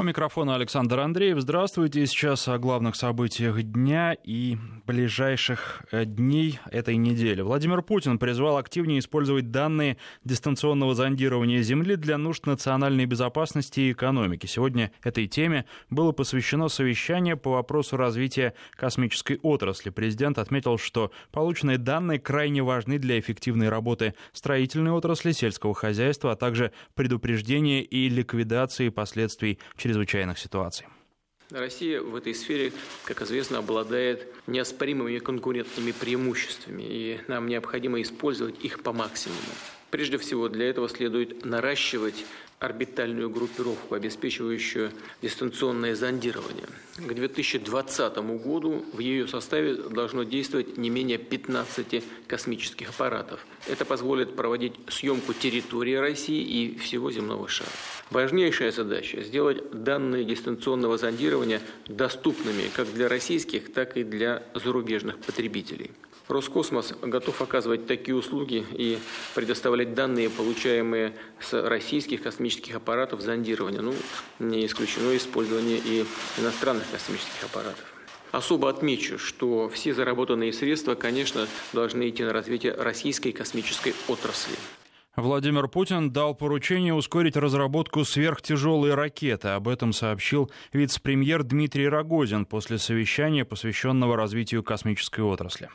У микрофона Александр Андреев. Здравствуйте. Сейчас о главных событиях дня и ближайших э, дней этой недели. Владимир Путин призвал активнее использовать данные дистанционного зондирования Земли для нужд национальной безопасности и экономики. Сегодня этой теме было посвящено совещание по вопросу развития космической отрасли. Президент отметил, что полученные данные крайне важны для эффективной работы строительной отрасли, сельского хозяйства, а также предупреждения и ликвидации последствий через чрезвычайных ситуаций. Россия в этой сфере, как известно, обладает неоспоримыми конкурентными преимуществами, и нам необходимо использовать их по максимуму. Прежде всего, для этого следует наращивать орбитальную группировку, обеспечивающую дистанционное зондирование. К 2020 году в ее составе должно действовать не менее 15 космических аппаратов. Это позволит проводить съемку территории России и всего земного шара. Важнейшая задача – сделать данные дистанционного зондирования доступными как для российских, так и для зарубежных потребителей. Роскосмос готов оказывать такие услуги и предоставлять данные, получаемые с российских космических аппаратов зондирования. Ну, не исключено использование и иностранных космических аппаратов. Особо отмечу, что все заработанные средства, конечно, должны идти на развитие российской космической отрасли. Владимир Путин дал поручение ускорить разработку сверхтяжелой ракеты. Об этом сообщил вице-премьер Дмитрий Рогозин после совещания, посвященного развитию космической отрасли.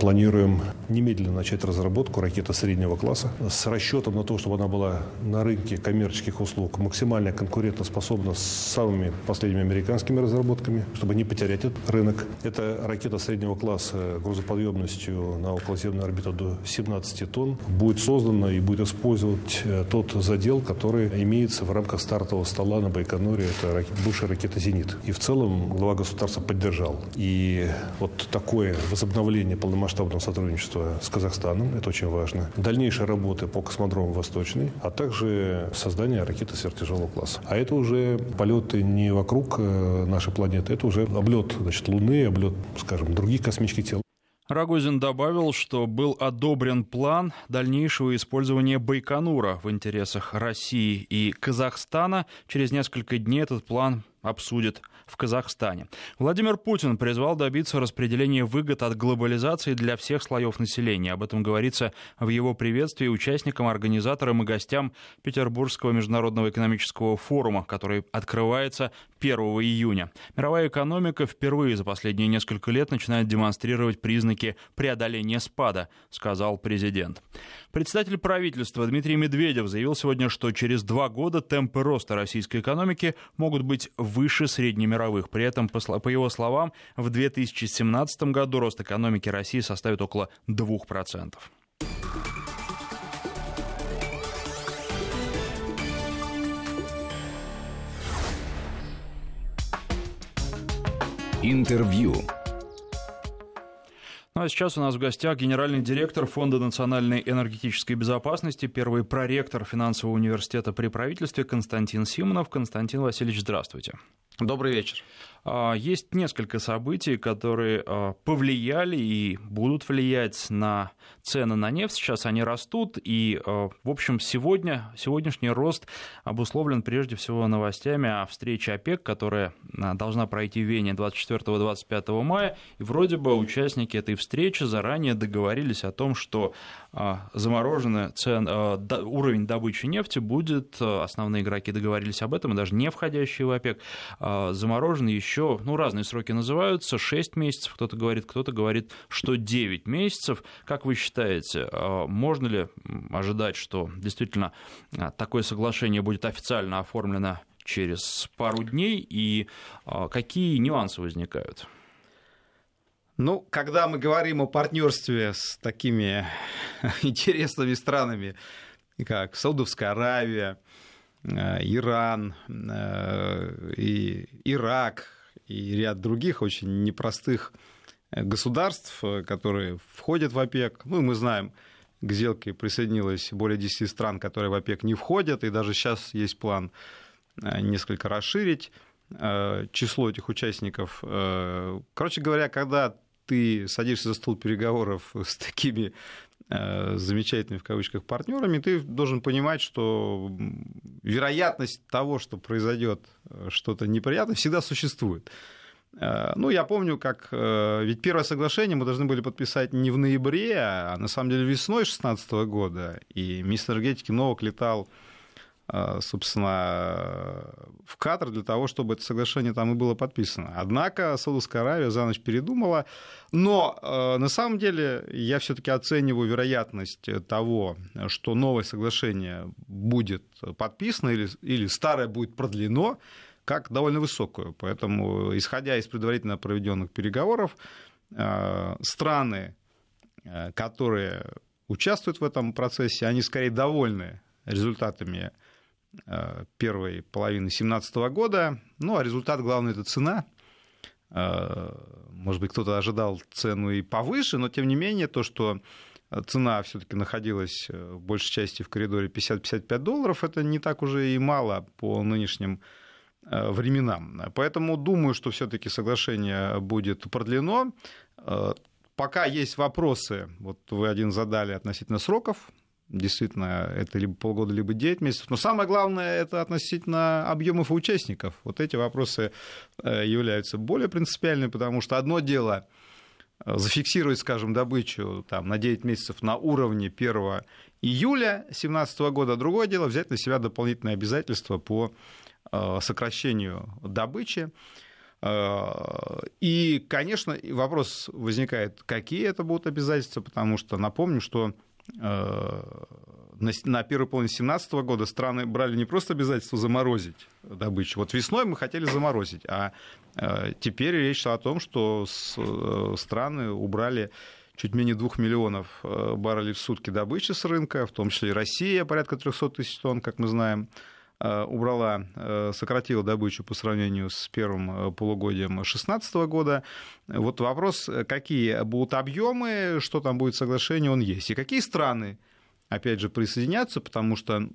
Планируем немедленно начать разработку ракеты среднего класса с расчетом на то, чтобы она была на рынке коммерческих услуг максимально конкурентоспособна с самыми последними американскими разработками, чтобы не потерять этот рынок. Это ракета среднего класса грузоподъемностью на околоземную орбиту до 17 тонн. Будет создана и будет использовать э, тот задел, который имеется в рамках стартового стола на Байконуре. Это бывшая ракета «Зенит». И в целом глава государства поддержал. И вот такое возобновление полномочий масштабного сотрудничества с Казахстаном, это очень важно. Дальнейшая работа по космодрому Восточный, а также создание ракеты сверхтяжелого класса. А это уже полеты не вокруг э, нашей планеты, это уже облет значит, Луны, облет, скажем, других космических тел. Рогозин добавил, что был одобрен план дальнейшего использования Байконура в интересах России и Казахстана. Через несколько дней этот план обсудит в Казахстане. Владимир Путин призвал добиться распределения выгод от глобализации для всех слоев населения. Об этом говорится в его приветствии участникам, организаторам и гостям Петербургского международного экономического форума, который открывается 1 июня. Мировая экономика впервые за последние несколько лет начинает демонстрировать признаки преодоления спада, сказал президент. Председатель правительства Дмитрий Медведев заявил сегодня, что через два года темпы роста российской экономики могут быть выше среднемировых. При этом, по его словам, в 2017 году рост экономики России составит около 2%. Интервью. Ну а сейчас у нас в гостях генеральный директор Фонда национальной энергетической безопасности, первый проректор финансового университета при правительстве Константин Симонов. Константин Васильевич, здравствуйте. Добрый вечер. А, есть несколько событий, которые а, повлияли и будут влиять на цены на нефть. Сейчас они растут, и, а, в общем, сегодня, сегодняшний рост обусловлен прежде всего новостями о встрече ОПЕК, которая должна пройти в Вене 24-25 мая. И вроде бы участники этой встречи заранее договорились о том, что замороженный цен, уровень добычи нефти будет, основные игроки договорились об этом, и даже не входящие в ОПЕК, заморожен еще еще, ну, разные сроки называются, 6 месяцев, кто-то говорит, кто-то говорит, что 9 месяцев. Как вы считаете, а, можно ли ожидать, что действительно а, такое соглашение будет официально оформлено через пару дней, и а, какие нюансы возникают? Ну, когда мы говорим о партнерстве с такими интересными странами, как Саудовская Аравия, Иран, и Ирак, и ряд других очень непростых э, государств, э, которые входят в ОПЕК. Ну, мы знаем, к сделке присоединилось более 10 стран, которые в ОПЕК не входят, и даже сейчас есть план э, несколько расширить число этих участников. Короче говоря, когда ты садишься за стол переговоров с такими замечательными в кавычках партнерами, ты должен понимать, что вероятность того, что произойдет э, что-то неприятное, всегда существует. Ну, я помню, как... Ведь первое соглашение мы должны были подписать не в ноябре, а на самом деле весной 2016 года. И министр энергетики Новок летал Э, собственно, в Катар для того, чтобы это соглашение там и было подписано. Однако Саудовская Аравия за ночь передумала. Но э, на самом деле я все-таки оцениваю вероятность того, что новое соглашение будет подписано или, или старое будет продлено, как довольно высокую. Поэтому, исходя из предварительно проведенных переговоров, э, страны, которые участвуют в этом процессе, они скорее довольны результатами Э, первой половины 2017 года. Ну, а результат главный – это цена. Э, может быть, кто-то ожидал цену и повыше, но тем не менее то, что цена все-таки находилась э, в большей части в коридоре 50-55 долларов, это не так уже и мало по нынешним временам. Поэтому думаю, что все-таки соглашение будет продлено. Пока есть вопросы, вот вы один задали относительно сроков Действительно, это либо полгода, либо 9 месяцев. Но самое главное, это относительно объемов участников. Вот эти вопросы э, являются более принципиальными, потому что одно дело э, зафиксировать, скажем, добычу там, на 9 месяцев на уровне 1 июля 2017 года, а другое дело взять на себя дополнительные обязательства по э, сокращению добычи. И, конечно, вопрос возникает, какие это будут обязательства, потому что напомню, что на первой половине 2017 года страны брали не просто обязательство заморозить добычу. Вот весной мы хотели заморозить, а э, теперь речь шла о том, что э, страны убрали чуть менее 2 миллионов баррелей в сутки добычи с рынка, в том числе и Россия, порядка 300 тысяч тонн, как мы знаем, убрала, сократила добычу по сравнению с первым полугодием 2016 года. Вот вопрос, какие будут объемы, что там будет соглашение, он есть. И какие страны, опять же, присоединятся, потому что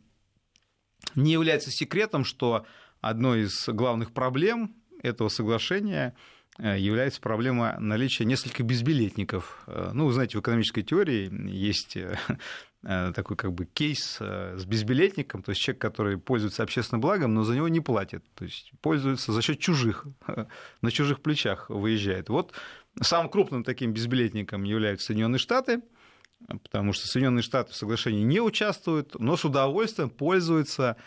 не является секретом, что одной из главных проблем этого соглашения э, является проблема наличия нескольких безбилетников. Э, ну, вы знаете, в экономической теории есть э, такой как бы кейс с безбилетником, то есть человек, который пользуется общественным благом, но за него не платит, то есть пользуется за счет чужих, на чужих плечах выезжает. Вот Самым крупным таким безбилетником являются Соединенные Штаты, потому что Соединенные Штаты в соглашении не участвуют, но с удовольствием пользуются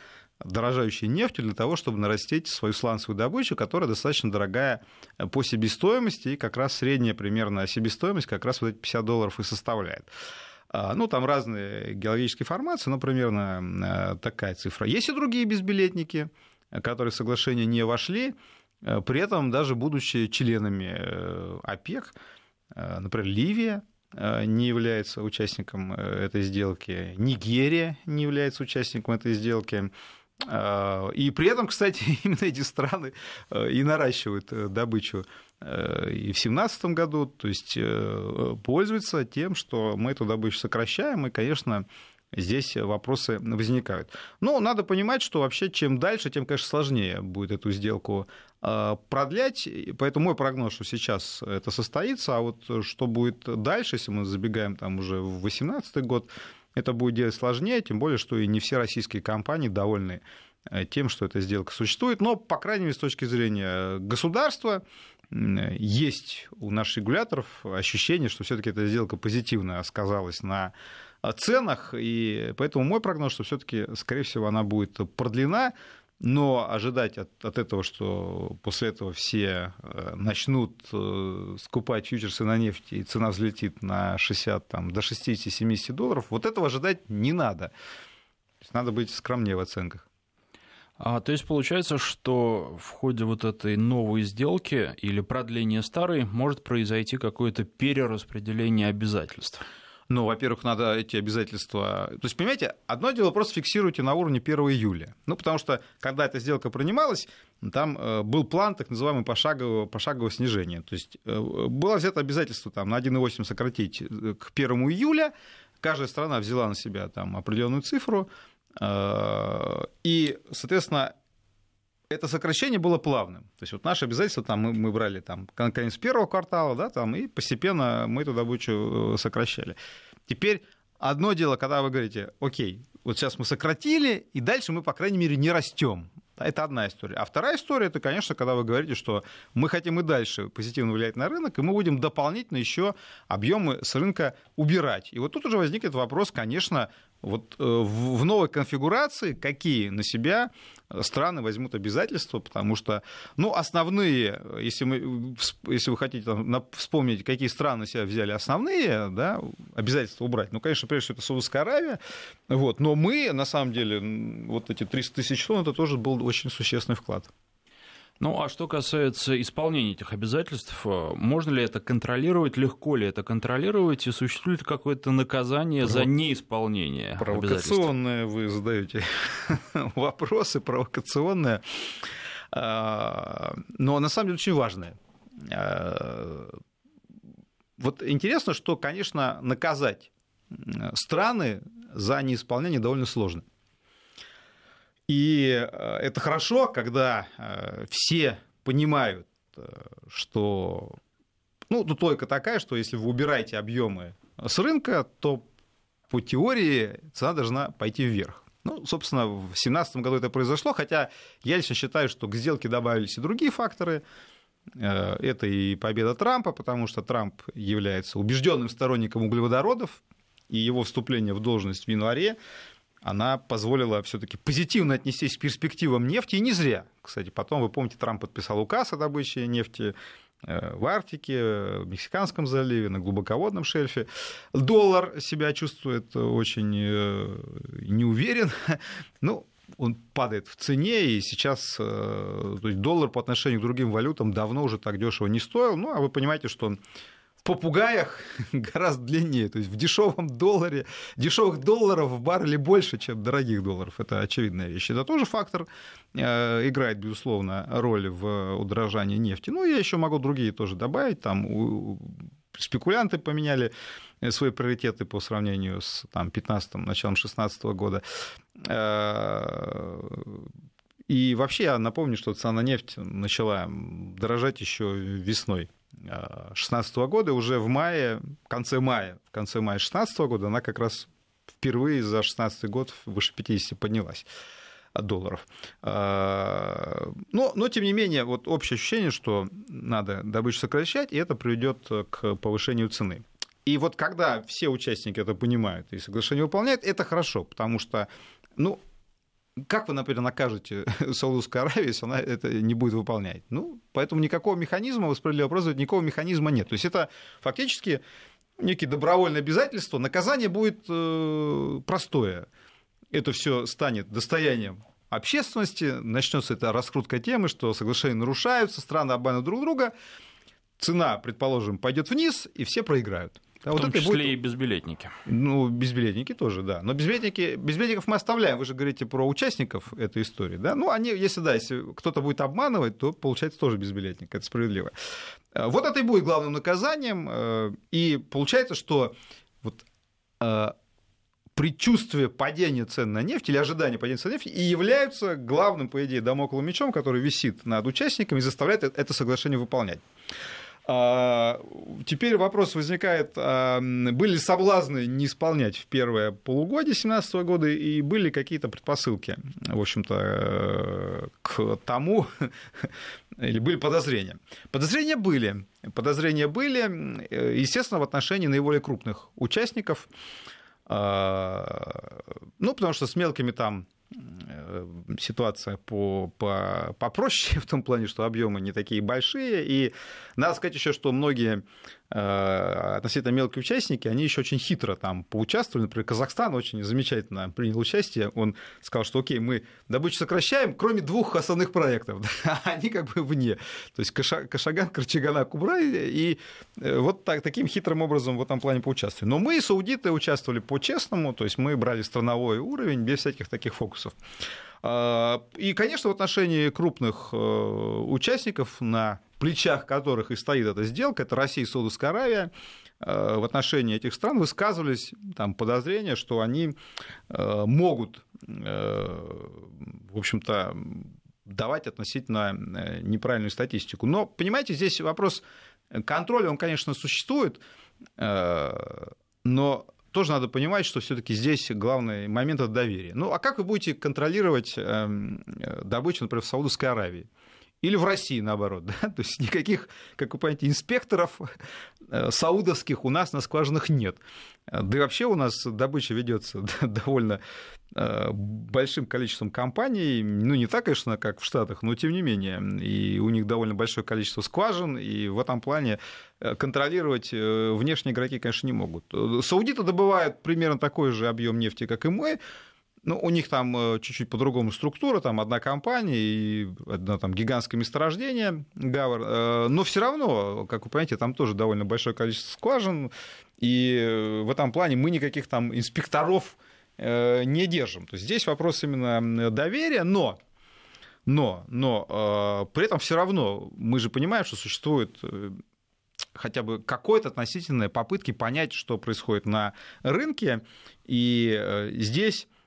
дорожающей нефтью для того, чтобы нарастить свою сланцевую добычу, которая достаточно дорогая по себестоимости, и как раз средняя примерно себестоимость как раз вот эти 50 долларов и составляет. А, ну, там разные геологические формации, но примерно э, такая цифра. Есть и другие безбилетники, которые в соглашение не вошли, Э, при этом даже будучи членами э, ОПЕК, э, например, Ливия не является участником этой сделки, Нигерия не является участником этой сделки. И при этом, кстати, именно эти страны и наращивают добычу и в 2017 году, то есть пользуются тем, что мы эту добычу сокращаем, и, конечно, здесь вопросы возникают. Но надо понимать, что вообще чем дальше, тем, конечно, сложнее будет эту сделку а, продлять. Поэтому мой прогноз, что сейчас это состоится, а вот что будет дальше, если мы забегаем там уже в 2018 год, это будет делать сложнее, тем более, что и не все российские компании довольны э, тем, что эта сделка существует. Но, по крайней мере, с точки зрения государства, есть у наших регуляторов ощущение, что все-таки эта сделка позитивно сказалась на ценах, и поэтому мой прогноз, что все-таки, скорее всего, она будет продлена, но ожидать от, от этого, что после этого все э, начнут э, скупать фьючерсы на нефть, и цена взлетит на 60, там, до 60-70 долларов, вот этого ожидать не надо. Надо быть скромнее в оценках. А, то есть получается, что в ходе вот этой новой сделки или продления старой может произойти какое-то перераспределение обязательств? Ну, во-первых, надо эти обязательства... То есть, понимаете, одно дело просто фиксируйте на уровне 1 июля. Ну, потому что, когда эта сделка принималась, там э, был план так называемый пошагового, пошагового снижения. То есть, э, было взято обязательство там, на 1,8 сократить э, к 1 июля. Каждая страна взяла на себя там, определенную цифру. И, соответственно, это сокращение было плавным. То есть вот наши обязательства там мы, мы брали там конец первого квартала, да, там, и постепенно мы эту добычу сокращали. Теперь одно дело, когда вы говорите, окей, вот сейчас мы сократили, и дальше мы, по крайней мере, не растем. Это одна история. А вторая история, это, конечно, когда вы говорите, что мы хотим и дальше позитивно влиять на рынок, и мы будем дополнительно еще объемы с рынка убирать. И вот тут уже возникнет вопрос, конечно, вот э, в новой конфигурации какие на себя страны возьмут обязательства, потому что, ну, основные, если, мы, если вы хотите там, вспомнить, какие страны себя взяли основные, да, обязательства убрать, ну, конечно, прежде всего, это Саудовская Аравия, вот, но мы, на самом деле, вот эти 300 тысяч тонн, это тоже был очень существенный вклад. Ну, а что касается исполнения этих обязательств, э, можно ли это контролировать, легко ли это контролировать, и существует ли какое-то наказание Прово... за неисполнение Провокационные вы задаете вопросы, провокационные, а, но на самом деле очень важные. А, вот интересно, что, конечно, наказать страны за неисполнение довольно сложно. И э, это хорошо, когда э, все понимают, э, что ну, тут только такая, что если вы убираете объемы с рынка, то по теории цена должна пойти вверх. Ну, собственно, в 2017 году это произошло, хотя я лично считаю, что к сделке добавились и другие факторы. Это и победа Трампа, потому что Трамп является убежденным сторонником углеводородов, и его вступление в должность в январе она позволила все-таки позитивно отнестись к перспективам нефти, и не зря. Кстати, потом, вы помните, Трамп подписал указ о добыче нефти э, в Арктике, в Мексиканском заливе, на глубоководном шельфе. Доллар себя чувствует очень э, неуверен. Ну, он падает в цене, и сейчас э, то есть доллар по отношению к другим валютам давно уже так дешево не стоил. Ну, а вы понимаете, что он попугаях гораздо длиннее. То есть в дешевом долларе, дешевых долларов в барреле больше, чем дорогих долларов. Это очевидная вещь. Это тоже фактор э, играет, безусловно, роль в удорожании нефти. Ну, я еще могу другие тоже добавить. Там спекулянты поменяли свои приоритеты по сравнению с там, 15-м, началом 16 года. Э, и вообще я напомню, что цена на нефть начала дорожать еще весной 2016 года, уже в мае, в конце мая, в конце мая 2016 года она как раз впервые за 2016 год выше 50 поднялась долларов. А, но, но, тем не менее, вот общее ощущение, что надо добычу сокращать, и это приведет к повышению цены. И вот когда все участники это понимают и соглашение выполняют, это хорошо, потому что ну, как вы, например, накажете Саудовскую Аравию, если она это не будет выполнять? Ну, поэтому никакого механизма, вы справедливо вопрос, никакого механизма нет. То есть это фактически некие добровольные обязательства. Наказание будет э, простое. Это все станет достоянием общественности, начнется эта раскрутка темы, что соглашения нарушаются, страны обманывают друг друга, цена, предположим, пойдет вниз, и все проиграют. А в вот том числе будет... и безбилетники. Ну, безбилетники тоже, да. Но безбилетники, безбилетников мы оставляем. Вы же говорите про участников этой истории, да? Ну, они, если да, если кто-то будет обманывать, то получается тоже безбилетник. Это справедливо. Э, вот это и будет главным наказанием. Э, и получается, что вот э, предчувствие падения цен на нефть или ожидание падения цен на нефть и являются главным, по идее, домокловым мечом, который висит над участниками и заставляет это соглашение выполнять. А, теперь вопрос возникает, а, были ли соблазны не исполнять в первое полугодие 2017 года и были какие-то предпосылки, в общем-то, к тому, или были подозрения? Подозрения были. Подозрения были, естественно, в отношении наиболее крупных участников, а, ну, потому что с мелкими там ситуация по, по, попроще, в том плане, что объемы не такие большие. И надо сказать еще, что многие Э, относительно мелкие участники, они еще очень хитро там поучаствовали. Например, Казахстан очень замечательно принял участие. Он сказал, что окей, мы добычу сокращаем, кроме двух основных проектов. они как бы вне. То есть Кашаган, Карчагана, Кубрай. И э, вот так, таким хитрым образом в этом плане поучаствовали. Но мы, саудиты, участвовали по-честному. То есть мы брали страновой уровень без всяких таких фокусов. А, и, конечно, в отношении крупных э, участников, на плечах которых и стоит эта сделка, это Россия и Саудовская Аравия, э, в отношении этих стран высказывались там, подозрения, что они э, могут, в общем-то, давать относительно неправильную статистику. Но, понимаете, здесь вопрос контроля, он, конечно, существует, но тоже надо понимать, что все-таки здесь главный момент это доверие. Ну, а как вы будете контролировать эм, добычу, например, в Саудовской Аравии? Или в России, наоборот. Да? То есть никаких, как вы понимаете, инспекторов э, саудовских у нас на скважинах нет. Да и вообще у нас добыча ведется довольно э, большим количеством компаний. Ну, не так, конечно, как в Штатах, но тем не менее. И у них довольно большое количество скважин, и в этом плане э, контролировать внешние игроки, конечно, не могут. Саудиты добывают примерно такой же объем нефти, как и мы, ну, у них там э, чуть-чуть по-другому структура, там одна компания и одно там гигантское месторождение, Гавр, э, но все равно, как вы понимаете, там тоже довольно большое количество скважин, и э, в этом плане мы никаких там инспекторов не держим. То есть здесь вопрос именно доверия, но но, но при этом все равно мы же понимаем, что существует хотя бы какой-то относительной попытки понять, что происходит на рынке. И здесь Э,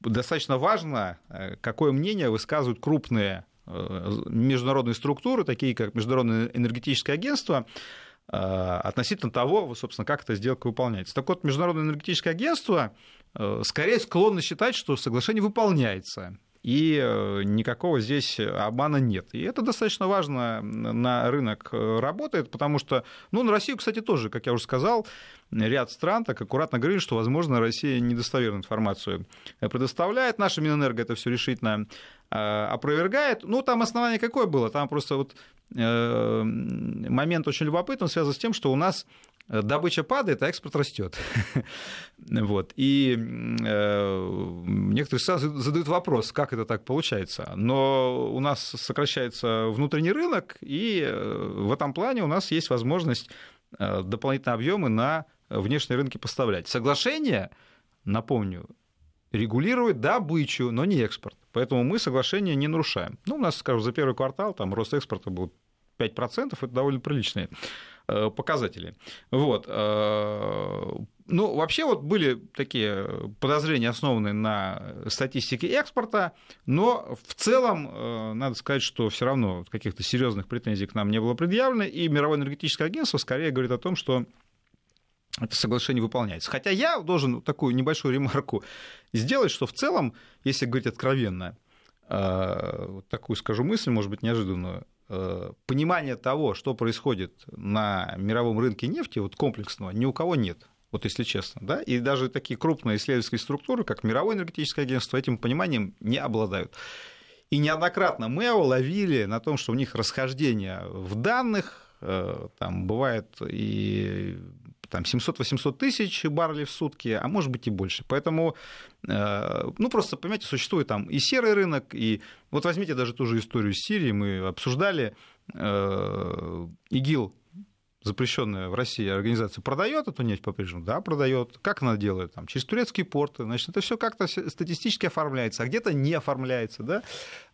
достаточно важно, э, какое мнение высказывают крупные э, международные структуры, такие как Международное энергетическое агентство, относительно того, собственно, как эта сделка выполняется. Так вот, Международное энергетическое агентство скорее склонно считать, что соглашение выполняется и э, никакого здесь обмана нет. И это достаточно важно на рынок э, работает, потому что, ну, на Россию, кстати, тоже, как я уже сказал, ряд стран так аккуратно говорили, что, возможно, Россия недостоверную информацию предоставляет. Наша Минэнерго это все решительно э, опровергает. Ну, там основание какое было? Там просто вот момент очень любопытный, связан с тем, что у нас добыча падает, а экспорт растет. вот. И э, некоторые задают вопрос, как это так получается. Но у нас сокращается внутренний рынок, и э, в этом плане у нас есть возможность э, дополнительные объемы на внешние рынки поставлять. Соглашение, напомню, регулирует добычу, но не экспорт. Поэтому мы соглашение не нарушаем. Ну, у нас, скажем, за первый квартал там рост экспорта был 5%, это довольно приличные Э, показатели. Вот. Э, ну, вообще вот были такие подозрения, основанные на статистике экспорта, но в целом э, надо сказать, что все равно каких-то серьезных претензий к нам не было предъявлено, и Мировое энергетическое агентство скорее говорит о том, что это соглашение выполняется. Хотя я должен такую небольшую ремарку сделать, что в целом, если говорить откровенно, такую скажу мысль, может быть, неожиданную, понимания того, что происходит на мировом рынке нефти, вот комплексного, ни у кого нет. Вот если честно, да, и даже такие крупные исследовательские структуры, как Мировое энергетическое агентство, этим пониманием не обладают. И неоднократно мы ловили на том, что у них расхождение в данных, э, там бывает и там 700-800 тысяч баррелей в сутки, а может быть и больше. Поэтому, э, ну, просто, понимаете, существует там и серый рынок, и вот возьмите даже ту же историю с Сирией, мы обсуждали, э, ИГИЛ запрещенная в России организация продает эту нефть по-прежнему? Да, продает. Как она делает? Там, через турецкие порты. Значит, это все как-то статистически оформляется, а где-то не оформляется. Да?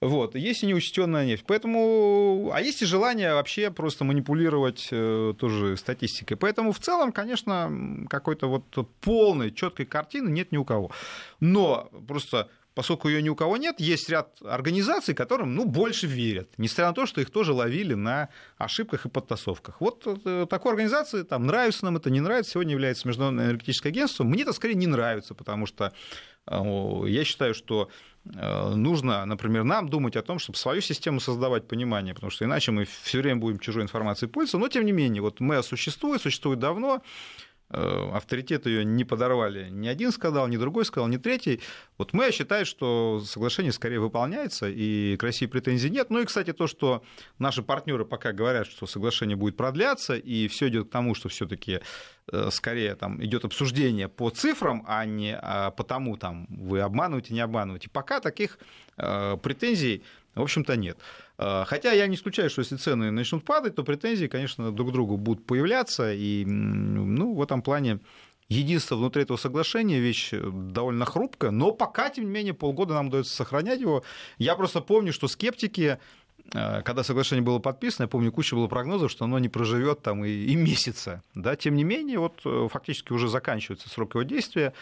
Вот. Есть и неучтенная нефть. Поэтому... А есть и желание вообще просто манипулировать э, тоже статистикой. Поэтому в целом, конечно, какой-то вот полной, четкой картины нет ни у кого. Но просто поскольку ее ни у кого нет, есть ряд организаций, которым ну, больше верят, несмотря на то, что их тоже ловили на ошибках и подтасовках. Вот э, такой организации, там, нравится нам это, не нравится, сегодня является Международное энергетическое агентство. Мне это скорее не нравится, потому что э, я считаю, что э, нужно, например, нам думать о том, чтобы свою систему создавать понимание, потому что иначе мы все время будем чужой информацией пользоваться. Но, тем не менее, вот МЭА существует, существует давно, авторитет ее не подорвали ни один сказал, ни другой сказал, ни третий. Вот мы считаем, что соглашение скорее выполняется, и к России претензий нет. Ну и, кстати, то, что наши партнеры пока говорят, что соглашение будет продляться, и все идет к тому, что все-таки э, скорее там идет обсуждение по цифрам, а не а по тому, там, вы обманываете, не обманываете. Пока таких э, претензий, в общем-то, нет. Э, хотя я не исключаю, что если цены начнут падать, то претензии, конечно, друг к другу будут появляться. И ну, в этом плане единство внутри этого соглашения вещь э, довольно хрупкая, но пока, тем не менее, полгода нам удается сохранять его. Я просто помню, что скептики э, когда соглашение было подписано, я помню, куча было прогнозов, что оно не проживет там и, и месяца. Да? Тем не менее, вот фактически уже заканчивается срок его действия.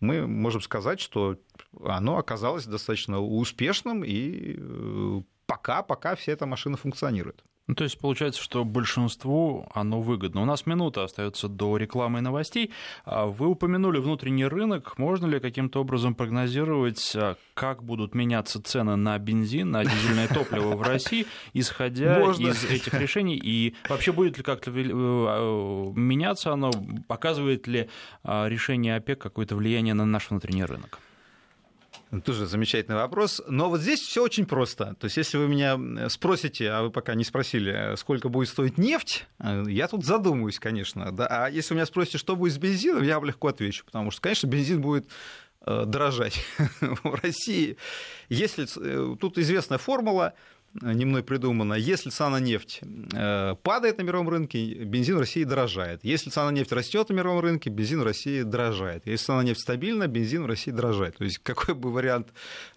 Мы можем сказать, что оно оказалось достаточно успешным и пока, пока вся эта машина функционирует. Ну, то есть получается, что большинству оно выгодно. У нас минута остается до рекламы и новостей. А вы упомянули внутренний рынок. Можно ли каким-то образом прогнозировать, а, как будут меняться цены на бензин, на дизельное топливо в России, исходя Можно. из этих решений? И вообще будет ли как-то э, а, меняться оно? Показывает ли решение ОПЕК какое-то влияние на наш внутренний рынок? Тоже замечательный вопрос. Но вот здесь все очень просто. То есть, если вы меня спросите, а вы пока не спросили, сколько будет стоить нефть, э, я тут задумаюсь, конечно. Да? А если вы меня спросите, что будет с бензином, я вам легко отвечу. Потому что, конечно, бензин будет э, дорожать в России. Если э, тут известная формула, не мной придумано. Если цена на нефть э, падает на мировом рынке, бензин в России дорожает. Если цена на нефть растет на мировом рынке, бензин в России дорожает. Если цена на нефть стабильна, бензин в России дорожает. То есть какой бы вариант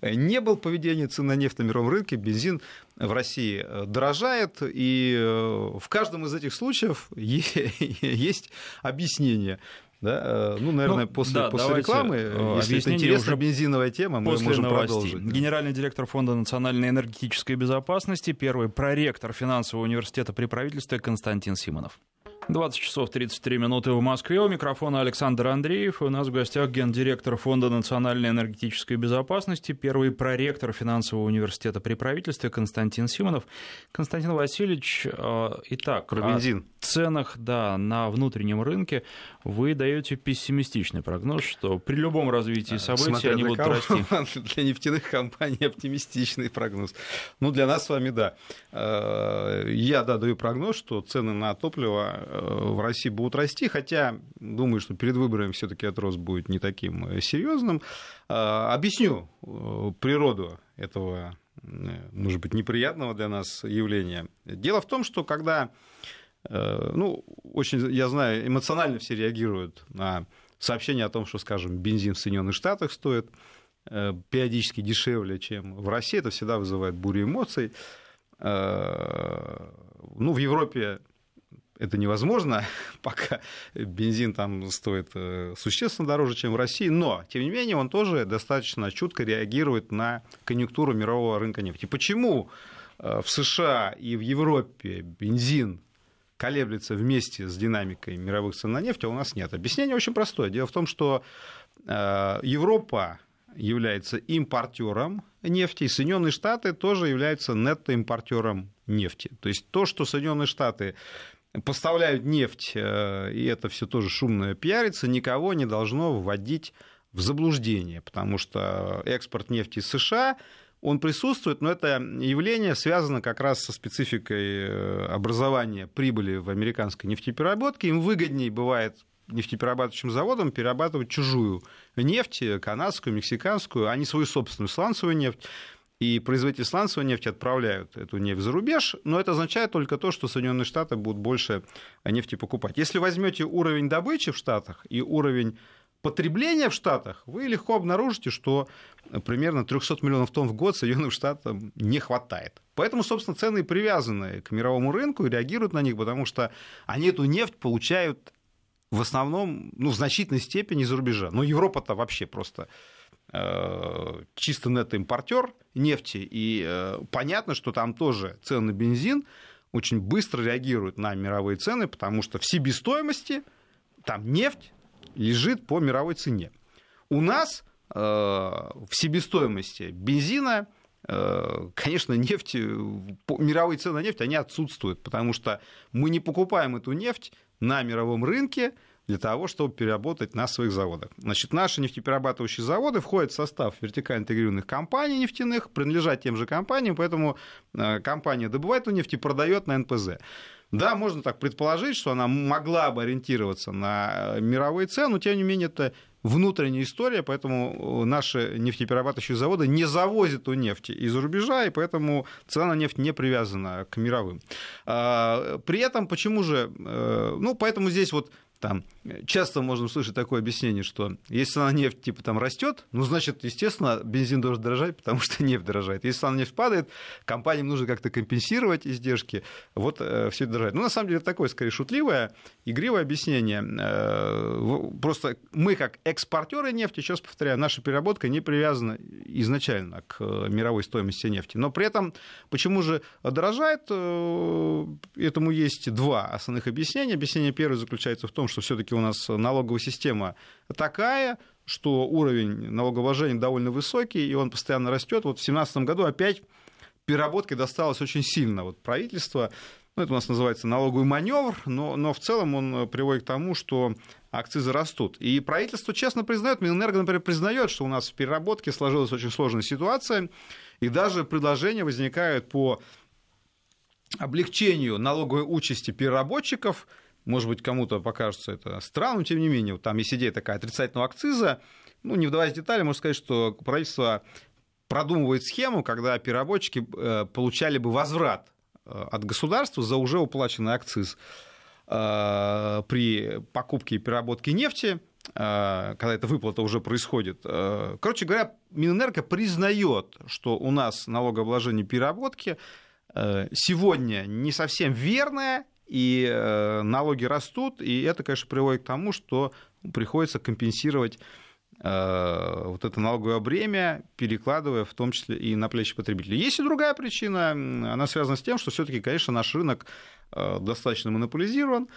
э, не был поведения цены на нефть на мировом рынке, бензин в России э, дорожает. И в каждом из этих случаев есть объяснение. Да? Э, ну, наверное, ну, после, да, после рекламы, э, если это интересная бензиновая тема, мы можем новостей. продолжить. Генеральный директор Фонда национальной энергетической безопасности, первый проректор финансового университета при правительстве Константин Симонов. 20 часов 33 минуты в Москве. У микрофона Александр Андреев. У нас в гостях гендиректор Фонда национальной энергетической безопасности, первый проректор финансового университета при правительстве Константин Симонов. Константин Васильевич, э, итак, Про бензин. о ценах да, на внутреннем рынке вы даете пессимистичный прогноз, что при любом развитии а, событий Смотря они будут кого, расти. Для нефтяных компаний оптимистичный прогноз. Ну, для нас с вами, да. Э, я да, даю прогноз, что цены на топливо э, в России будут расти, хотя думаю, что перед выборами все-таки этот рост будет не таким э, серьезным. А, объясню э, природу этого, э, может быть, неприятного для нас явления. Дело в том, что когда, ну, очень, я знаю, эмоционально все реагируют на сообщение о том, что, скажем, бензин в Соединенных Штатах стоит периодически дешевле, чем в России, это всегда вызывает бурю эмоций. Ну, в Европе это невозможно, пока бензин там стоит э, существенно дороже, чем в России, но, тем не менее, он тоже достаточно чутко реагирует на конъюнктуру мирового рынка нефти. Почему э, в США и в Европе бензин колеблется вместе с динамикой мировых цен на нефть, а у нас нет? Объяснение очень простое. Дело в том, что э, Европа является импортером нефти, и Соединенные Штаты тоже являются нетто-импортером нефти. То есть то, что Соединенные Штаты поставляют нефть, э, и это все тоже шумно пиарится, никого не должно вводить в заблуждение, потому что экспорт нефти из США, он присутствует, но это явление связано как раз со спецификой э, образования прибыли в американской нефтепереработке. Им выгоднее бывает нефтеперерабатывающим заводам перерабатывать чужую нефть, канадскую, мексиканскую, а не свою собственную сланцевую нефть и производители сланцевой нефти отправляют эту нефть за рубеж, но это означает только то, что Соединенные Штаты будут больше нефти покупать. Если возьмете уровень добычи в Штатах и уровень потребления в Штатах, вы легко обнаружите, что примерно 300 миллионов тонн в год Соединенным Штатам не хватает. Поэтому, собственно, цены привязаны к мировому рынку и реагируют на них, потому что они эту нефть получают в основном, ну, в значительной степени из-за рубежа. Но Европа-то вообще просто Э, чисто нетто-импортер нефти, и э, понятно, что там тоже цены бензин очень быстро реагируют на мировые цены, потому что в себестоимости там нефть лежит по мировой цене. У нас э, в себестоимости бензина, конечно, нефть, мировые цены на нефть, они отсутствуют, потому что мы не покупаем эту нефть на мировом рынке, для того, чтобы переработать на своих заводах. Значит, наши нефтеперерабатывающие заводы входят в состав вертикально интегрированных компаний нефтяных, принадлежат тем же компаниям, поэтому э, компания добывает эту нефть и продает на НПЗ. Да, можно так предположить, что она могла бы ориентироваться на э, мировые цены, но тем не менее это внутренняя история, поэтому э, наши нефтеперерабатывающие заводы не завозят у нефти из-за рубежа, и поэтому цена на нефть не привязана к мировым. А, при этом, почему же, ну, поэтому здесь вот там часто можно услышать такое объяснение, что если цена нефти типа там растет, ну значит, естественно, бензин должен дорожать, потому что нефть дорожает. Если цена нефти падает, компаниям нужно как-то компенсировать издержки. Вот э, все это дорожает. Ну, на самом деле, такое, скорее, шутливое, игривое объяснение. Э, просто мы, как экспортеры нефти, сейчас повторяю, наша переработка не привязана изначально к э, мировой стоимости нефти. Но при этом, почему же дорожает, э, этому есть два основных объяснения. Объяснение первое заключается в том, что все-таки у нас налоговая система такая, что уровень налогообложения довольно высокий, и он постоянно растет. Вот в 2017 году опять переработке досталось очень сильно. Вот правительство, ну, это у нас называется налоговый маневр, но, но в целом он приводит к тому, что акцизы растут. И правительство честно признает, Минэнерго, например, признает, что у нас в переработке сложилась очень сложная ситуация, и даже предложения возникают по облегчению налоговой участи переработчиков – может быть, кому-то покажется это странным, тем не менее, вот там есть идея такая отрицательного акциза. Ну, не вдаваясь в детали, можно сказать, что правительство продумывает схему, когда переработчики э, получали бы возврат э, от государства за уже уплаченный акциз э, при покупке и переработке нефти, когда эта выплата уже происходит. Короче говоря, Минэнерго признает, что у нас налогообложение переработки сегодня не совсем верное, и э, налоги растут, и это, конечно, приводит к тому, что приходится компенсировать э, вот это налоговое бремя, перекладывая в том числе и на плечи потребителей. Есть и другая причина, она связана с тем, что все-таки, конечно, наш рынок э, достаточно монополизирован,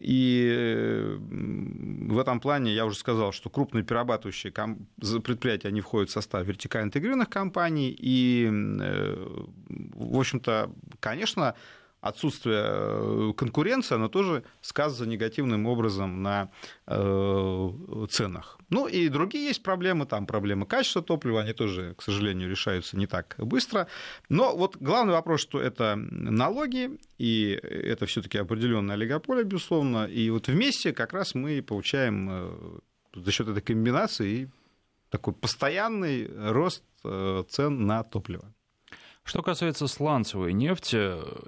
и в этом плане я уже сказал, что крупные перерабатывающие предприятия, они входят в состав вертикально интегрированных компаний, и, в общем-то, конечно, отсутствие э, конкуренции, оно тоже сказывается негативным образом на э, ценах. Ну и другие есть проблемы, там проблемы качества топлива, они тоже, к сожалению, решаются не так быстро. Но вот главный вопрос, что это налоги, и это все-таки определенное олигополе, безусловно, и вот вместе как раз мы получаем э, за счет этой комбинации такой постоянный рост цен на топливо. Что касается сланцевой нефти,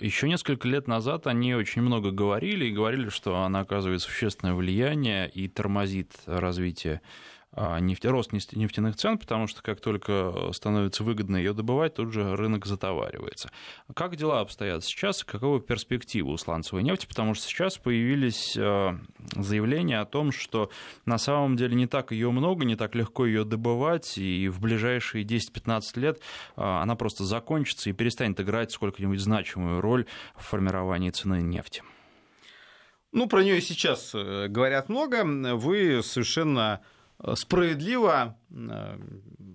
еще несколько лет назад они очень много говорили и говорили, что она оказывает существенное влияние и тормозит развитие нефть, рост нефтяных цен, потому что как только становится выгодно ее добывать, тут же рынок затоваривается. Как дела обстоят сейчас? Какова перспектива у сланцевой нефти? Потому что сейчас появились а, заявления о том, что на самом деле не так ее много, не так легко ее добывать, и в ближайшие 10-15 лет а, она просто закончится и перестанет играть сколько-нибудь значимую роль в формировании цены нефти. Ну, про нее сейчас э, говорят много. Вы совершенно справедливо э,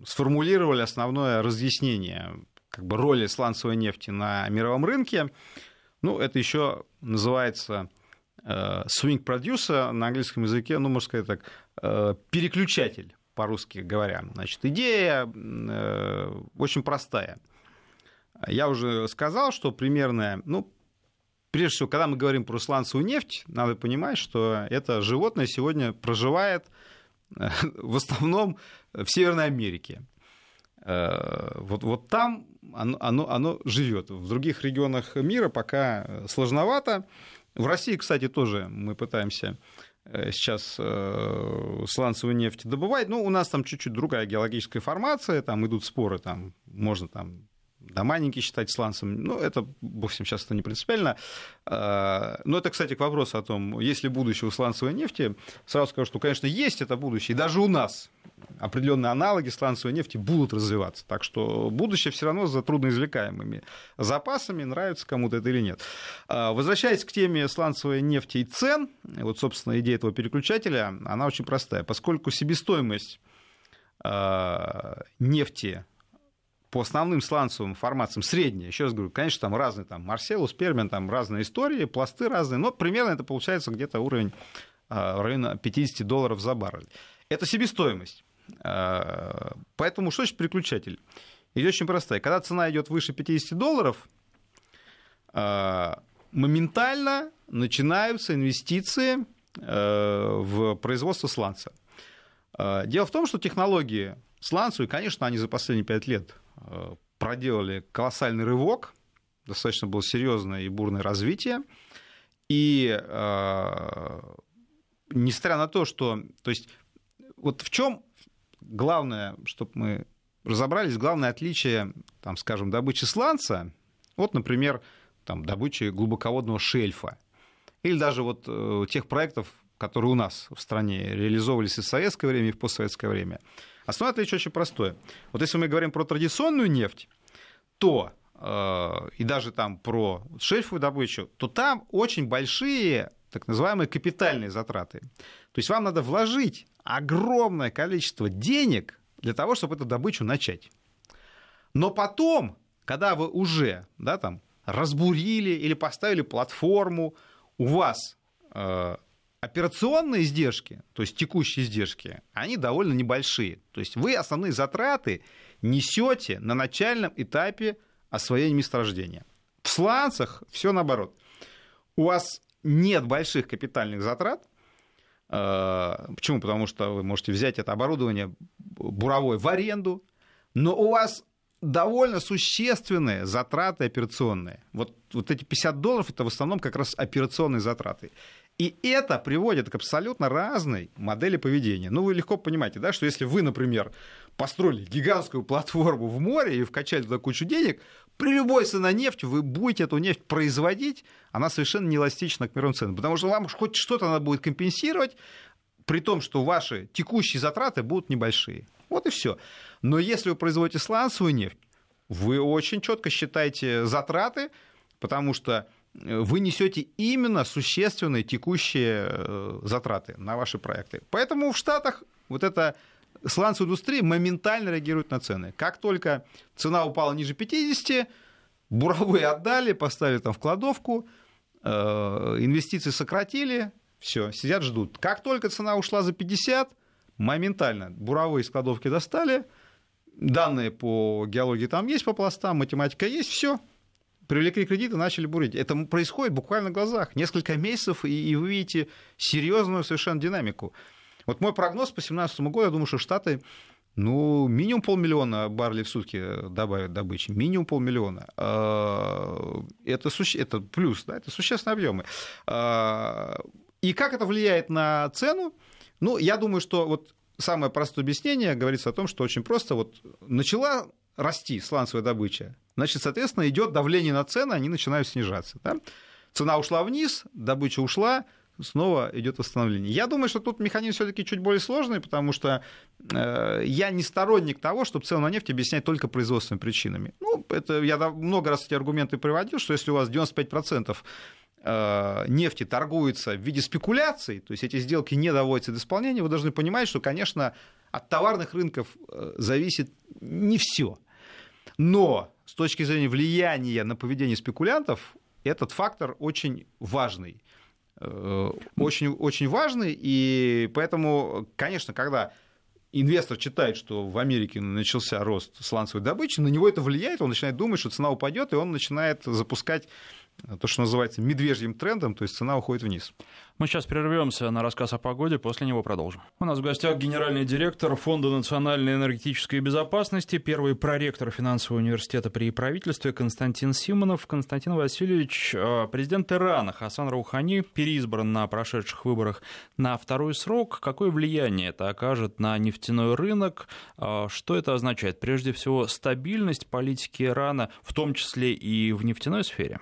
сформулировали основное разъяснение как бы, роли сланцевой нефти на мировом рынке. Ну, это еще называется э, swing producer на английском языке, ну, можно сказать так, э, переключатель по-русски говоря. Значит, идея очень простая. Я уже сказал, что примерно, ну, прежде всего, когда мы говорим про сланцевую нефть, надо понимать, что это животное сегодня проживает в основном в Северной Америке. Э, вот, вот там оно, оно, оно живет. В других регионах мира пока сложновато. В России, кстати, тоже мы пытаемся э, сейчас э, сланцевую нефть добывать. Ну, у нас там чуть-чуть другая геологическая формация, там идут споры, там можно там да, маленький считать сланцем, ну, это, в общем, сейчас это не принципиально. А, но это, кстати, к вопросу о том, есть ли будущее у сланцевой нефти. Сразу скажу, что, конечно, есть это будущее, и даже у нас определенные аналоги сланцевой нефти будут развиваться. Так что будущее все равно за трудноизвлекаемыми запасами, нравится кому-то это или нет. А, возвращаясь к теме сланцевой нефти и цен, вот, собственно, идея этого переключателя, она очень простая. Поскольку себестоимость а, нефти по основным сланцевым формациям средняя, еще раз говорю, конечно, там разные, там Марселус, Пермин, там разные истории, пласты разные, но примерно это получается где-то уровень а, в районе 50 долларов за баррель. Это себестоимость. А, поэтому что значит переключатель? Идея очень простая. Когда цена идет выше 50 долларов, а, моментально начинаются инвестиции в производство сланца. Дело в том, что технологии сланцевые, конечно, они за последние 5 лет проделали колоссальный рывок, достаточно было серьезное и бурное развитие. И э, несмотря на то, что... То есть вот в чем главное, чтобы мы разобрались, главное отличие, там, скажем, добычи сланца, вот, например, там, добычи глубоководного шельфа, или даже вот э, тех проектов, которые у нас в стране реализовывались и в советское время, и в постсоветское время. Основное отличие очень простое. Вот если мы говорим про традиционную нефть, то э, и даже там про шельфовую добычу, то там очень большие так называемые капитальные затраты. То есть вам надо вложить огромное количество денег для того, чтобы эту добычу начать. Но потом, когда вы уже да, там, разбурили или поставили платформу, у вас э, операционные издержки, то есть текущие издержки, они довольно небольшие. То есть вы основные затраты несете на начальном этапе освоения месторождения. В сланцах все наоборот. У вас нет больших капитальных затрат. Э, почему? Потому что вы можете взять это оборудование буровое в аренду, но у вас довольно существенные затраты операционные. Вот, вот эти 50 долларов это в основном как раз операционные затраты. И это приводит к абсолютно разной модели поведения. Ну, вы легко понимаете, да, что если вы, например, построили гигантскую платформу в море и вкачали туда кучу денег, при любой цене нефти вы будете эту нефть производить, она совершенно не эластична к мировым ценам, потому что вам хоть что-то надо будет компенсировать, при том, что ваши текущие затраты будут небольшие. Вот и все. Но если вы производите сланцевую нефть, вы очень четко считаете затраты, потому что вы несете именно существенные текущие э, затраты на ваши проекты. Поэтому в Штатах вот эта сланцевая индустрия моментально реагирует на цены. Как только цена упала ниже 50, буровые отдали, поставили там в кладовку, э, инвестиции сократили, все, сидят, ждут. Как только цена ушла за 50, моментально буровые из кладовки достали, данные по геологии там есть по пластам, математика есть, все, привлекли кредиты, начали бурить. Это происходит буквально на глазах. Несколько месяцев, и, вы видите серьезную совершенно динамику. Вот мой прогноз по 2017 году, я думаю, что Штаты ну, минимум полмиллиона баррелей в сутки добавят добычи. Минимум полмиллиона. А, это, суще... это плюс, да, это существенные объемы. А, и как это влияет на цену? Ну, я думаю, что вот самое простое объяснение говорится о том, что очень просто вот начала расти сланцевая добыча, значит, соответственно, идет давление на цены, они начинают снижаться. Да? Цена ушла вниз, добыча ушла, снова идет восстановление. Я думаю, что тут механизм все-таки чуть более сложный, потому что э, я не сторонник того, чтобы цену на нефть объяснять только производственными причинами. Ну, это я много раз эти аргументы приводил, что если у вас 95% э, нефти торгуется в виде спекуляций, то есть эти сделки не доводятся до исполнения, вы должны понимать, что, конечно, от товарных рынков э, зависит не все. Но с точки зрения влияния на поведение спекулянтов, этот фактор очень важный. Э, очень, очень важный, и поэтому, конечно, когда инвестор читает, что в Америке начался рост сланцевой добычи, на него это влияет, он начинает думать, что цена упадет, и он начинает запускать то, что называется медвежьим трендом, то есть цена уходит вниз. Мы сейчас прервемся на рассказ о погоде, после него продолжим. У нас в гостях генеральный директор Фонда национальной энергетической безопасности, первый проректор финансового университета при правительстве Константин Симонов. Константин Васильевич, э, президент Ирана Хасан Раухани переизбран на прошедших выборах на второй срок. Какое влияние это окажет на нефтяной рынок? Э, что это означает? Прежде всего, стабильность политики Ирана, в том числе и в нефтяной сфере?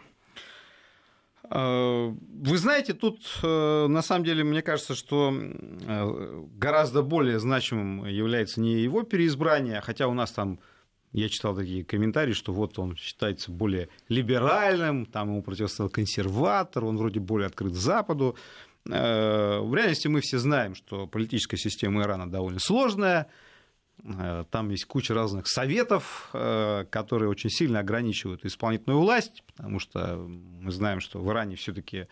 Э, вы знаете, тут э, на самом деле мне кажется, что э, гораздо более значимым является не его переизбрание, хотя у нас там я читал такие комментарии, что вот он считается более либеральным, там ему противостоял консерватор, он вроде более открыт Западу. В реальности мы все знаем, что политическая система Ирана довольно сложная, там есть куча разных советов, э, которые очень сильно ограничивают исполнительную власть, потому что мы знаем, что в Иране все-таки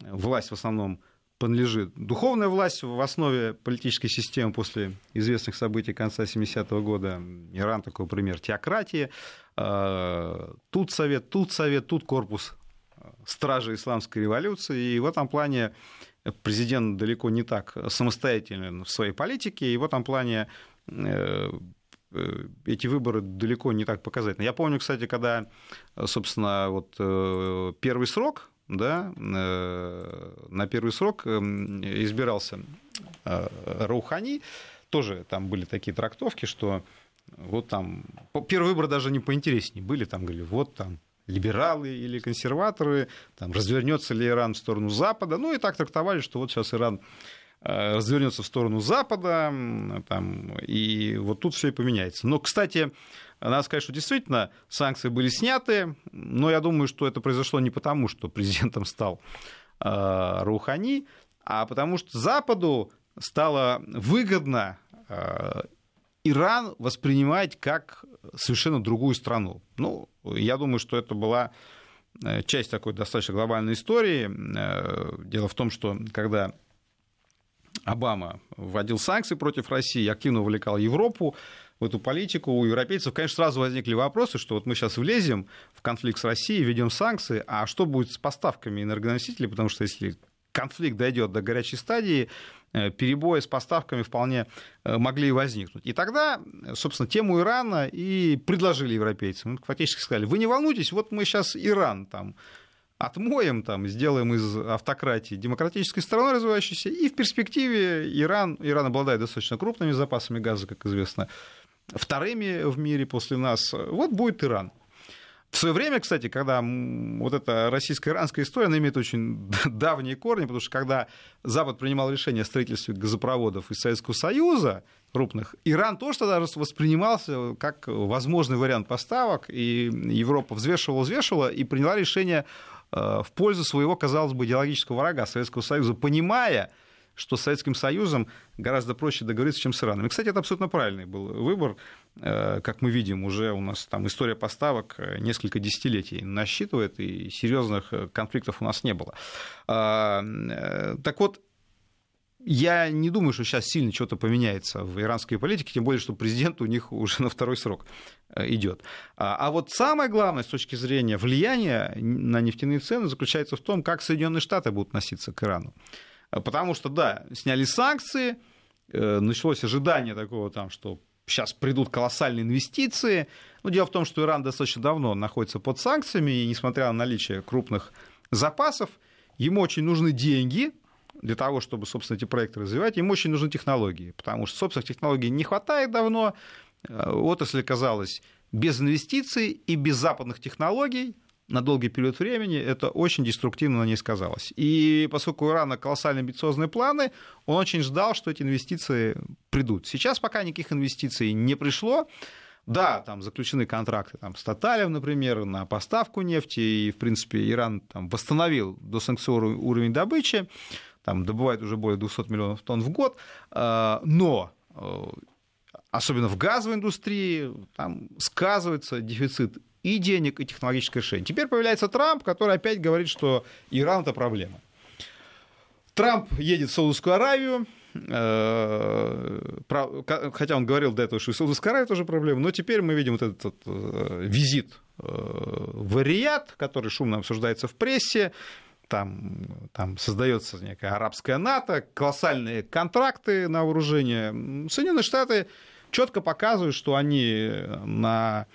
власть в основном принадлежит духовная власть в основе политической системы после известных событий конца 70-го года. Иран такой пример теократии. Э, тут совет, тут совет, тут корпус стражи исламской революции. И в этом плане президент далеко не так самостоятелен в своей политике. И в этом плане Э, э, эти выборы далеко не так показательны. Я помню, кстати, когда, собственно, вот э, первый срок да, на первый срок избирался Раухани, тоже там были такие трактовки, что вот там, первый выбор даже не поинтереснее были, там говорили, вот там либералы или консерваторы, там, развернется ли Иран в сторону Запада. Ну и так трактовали, что вот сейчас Иран э, развернется в сторону Запада, там, и вот тут все и поменяется. Но, кстати, надо сказать, что действительно санкции были сняты, но я думаю, что это произошло не потому, что президентом стал э, Рухани, а потому что Западу стало выгодно э, Иран воспринимать как совершенно другую страну. Ну, я думаю, что это была э, часть такой достаточно глобальной истории. Э, дело в том, что когда Обама вводил санкции против России, активно увлекал Европу в эту политику, у европейцев, конечно, сразу возникли вопросы, что вот мы сейчас влезем в конфликт с Россией, введем санкции, а что будет с поставками энергоносителей, потому что если конфликт дойдет до горячей стадии, Э, перебои с поставками вполне э, могли возникнуть. И тогда, собственно, тему Ирана и предложили европейцам. Фактически сказали, вы не волнуйтесь, вот мы сейчас Иран там отмоем, там, сделаем из автократии демократической страной развивающейся, и в перспективе Иран, Иран обладает достаточно крупными запасами газа, как известно, вторыми в мире после нас, вот будет Иран. В свое время, кстати, когда вот эта российско-иранская история, она имеет очень давние корни, потому что когда Запад принимал решение о строительстве газопроводов из Советского Союза, крупных, Иран тоже тогда воспринимался как возможный вариант поставок, и Европа взвешивала, взвешивала и приняла решение в пользу своего, казалось бы, идеологического врага Советского Союза, понимая, что с Советским Союзом гораздо проще договориться, чем с Ираном. И, кстати, это абсолютно правильный был выбор. Э, как мы видим, уже у нас там история поставок э, несколько десятилетий насчитывает, и серьезных э, конфликтов у нас не было. Так вот, я не думаю, что сейчас сильно что-то поменяется в иранской политике, тем более, что президент у них уже на второй срок идет. А, а вот самое главное с точки зрения влияния на нефтяные цены заключается в том, как Соединенные Штаты будут относиться к Ирану. Потому что, да, сняли санкции, э, началось ожидание такого там, что сейчас придут колоссальные инвестиции. Но дело в том, что Иран достаточно давно находится под санкциями, и несмотря на наличие крупных запасов, ему очень нужны деньги для того, чтобы, собственно, эти проекты развивать, ему очень нужны технологии, потому что, собственно, технологий не хватает давно, э, отрасль оказалась без инвестиций и без западных технологий, на долгий период времени, это очень деструктивно на ней сказалось. И поскольку у Ирана колоссальные амбициозные планы, он очень ждал, что эти инвестиции придут. Сейчас пока никаких инвестиций не пришло. Да, там заключены контракты там, с Таталем, например, на поставку нефти, и, в принципе, Иран там, восстановил досанкционный уровень добычи, там добывает уже более 200 миллионов тонн в год, а, но э, особенно в газовой индустрии, там сказывается дефицит и денег, и технологическое решение. Теперь появляется Трамп, который опять говорит, что Иран это проблема. Трамп едет в Саудовскую Аравию, э, хотя он говорил до этого, что Саудовская Аравия тоже проблема, но теперь мы видим вот этот э, визит э, в Рият, который шумно обсуждается в прессе, там, там создается некая арабская НАТО, колоссальные контракты на вооружение. Соединенные Штаты четко показывают, что они на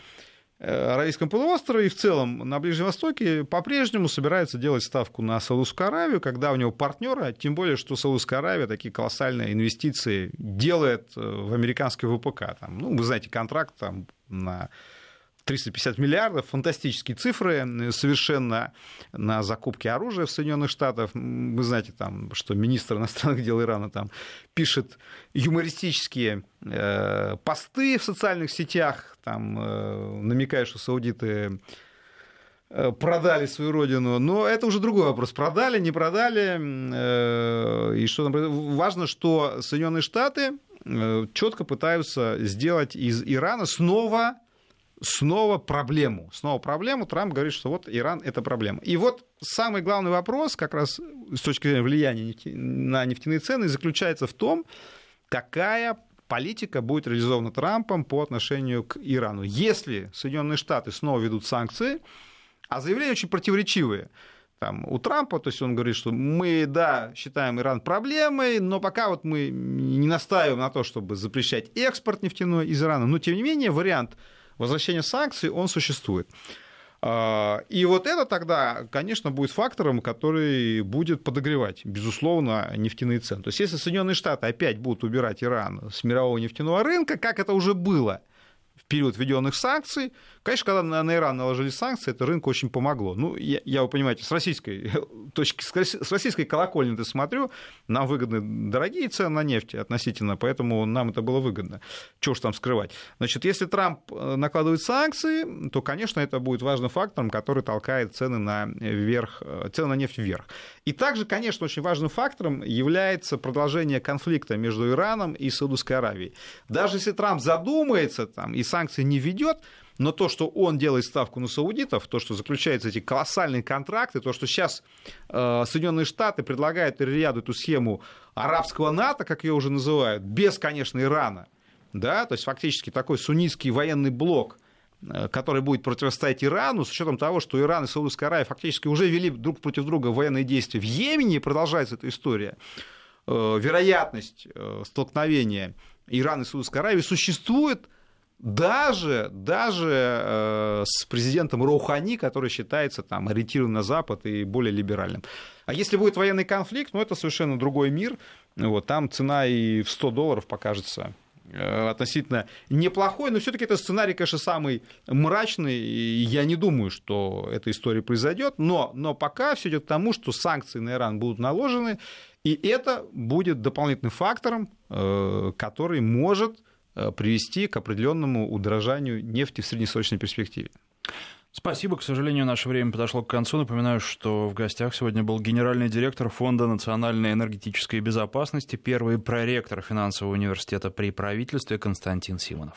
Э, Аравийском полуострове и в целом на Ближнем Востоке по-прежнему собирается делать ставку на Саудовскую Аравию, когда у него партнеры, тем более, что Саудовская Аравия такие колоссальные инвестиции делает э, в американский ВПК. Там, ну, вы знаете, контракт там, на 350 миллиардов, фантастические цифры совершенно на закупке оружия в Соединенных Штатах. Вы знаете, там, что министр иностранных дел Ирана там пишет юмористические э, посты в социальных сетях, там, э, намекая, что саудиты э, продали свою родину. Но это уже другой вопрос. Продали, не продали. Э, и что там... Важно, что Соединенные Штаты э, четко пытаются сделать из Ирана снова снова проблему. Снова проблему. Трамп говорит, что вот Иран — это проблема. И вот самый главный вопрос, как раз с точки зрения влияния на нефтяные цены, заключается в том, какая политика будет реализована Трампом по отношению к Ирану. Если Соединенные Штаты снова ведут санкции, а заявления очень противоречивые, там, у Трампа, то есть он говорит, что мы, да, считаем Иран проблемой, но пока вот мы не настаиваем на то, чтобы запрещать экспорт нефтяной из Ирана, но тем не менее вариант возвращения санкций, он существует. А, и вот это тогда, конечно, будет фактором, который будет подогревать, безусловно, нефтяные цены. То есть если Соединенные Штаты опять будут убирать Иран с мирового нефтяного рынка, как это уже было период введенных санкций, Конечно, когда на, на Иран наложили санкции, это рынку очень помогло. Ну, я, я вы понимаете, с российской точки, с российской колокольни ты смотрю, нам выгодны дорогие цены на нефть относительно, поэтому нам это было выгодно. Чего ж там скрывать? Значит, если Трамп э, накладывает санкции, то, конечно, это будет важным фактором, который толкает цены на, вверх, э, цены на нефть вверх. И также, конечно, очень важным фактором является продолжение конфликта между Ираном и Саудовской Аравией. Даже если Трамп задумается там, и санкции не ведет, но то, что он делает ставку на саудитов, то, что заключаются эти колоссальные контракты, то, что сейчас э, Соединенные Штаты предлагают Рияду эту схему арабского НАТО, как ее уже называют, без, конечно, Ирана, да, то есть фактически такой суннитский военный блок, который будет противостоять Ирану, с учетом того, что Иран и Саудовская Аравия фактически уже вели друг против друга военные действия в Йемене, продолжается эта история, э, вероятность э, столкновения Ирана и Саудовской Аравии существует – даже, даже э, с президентом Роухани, который считается там, ориентирован на Запад и более либеральным. А если будет военный конфликт, ну это совершенно другой мир. Вот, там цена и в 100 долларов покажется э, относительно неплохой, но все-таки это сценарий, конечно, самый мрачный, и я не думаю, что эта история произойдет, но, но пока все идет к тому, что санкции на Иран будут наложены, и это будет дополнительным фактором, э, который может Э, привести к определенному удорожанию нефти в среднесрочной перспективе. Спасибо. К сожалению, наше время подошло к концу. Напоминаю, что в гостях сегодня был генеральный директор Фонда национальной энергетической безопасности, первый проректор финансового университета при правительстве Константин Симонов.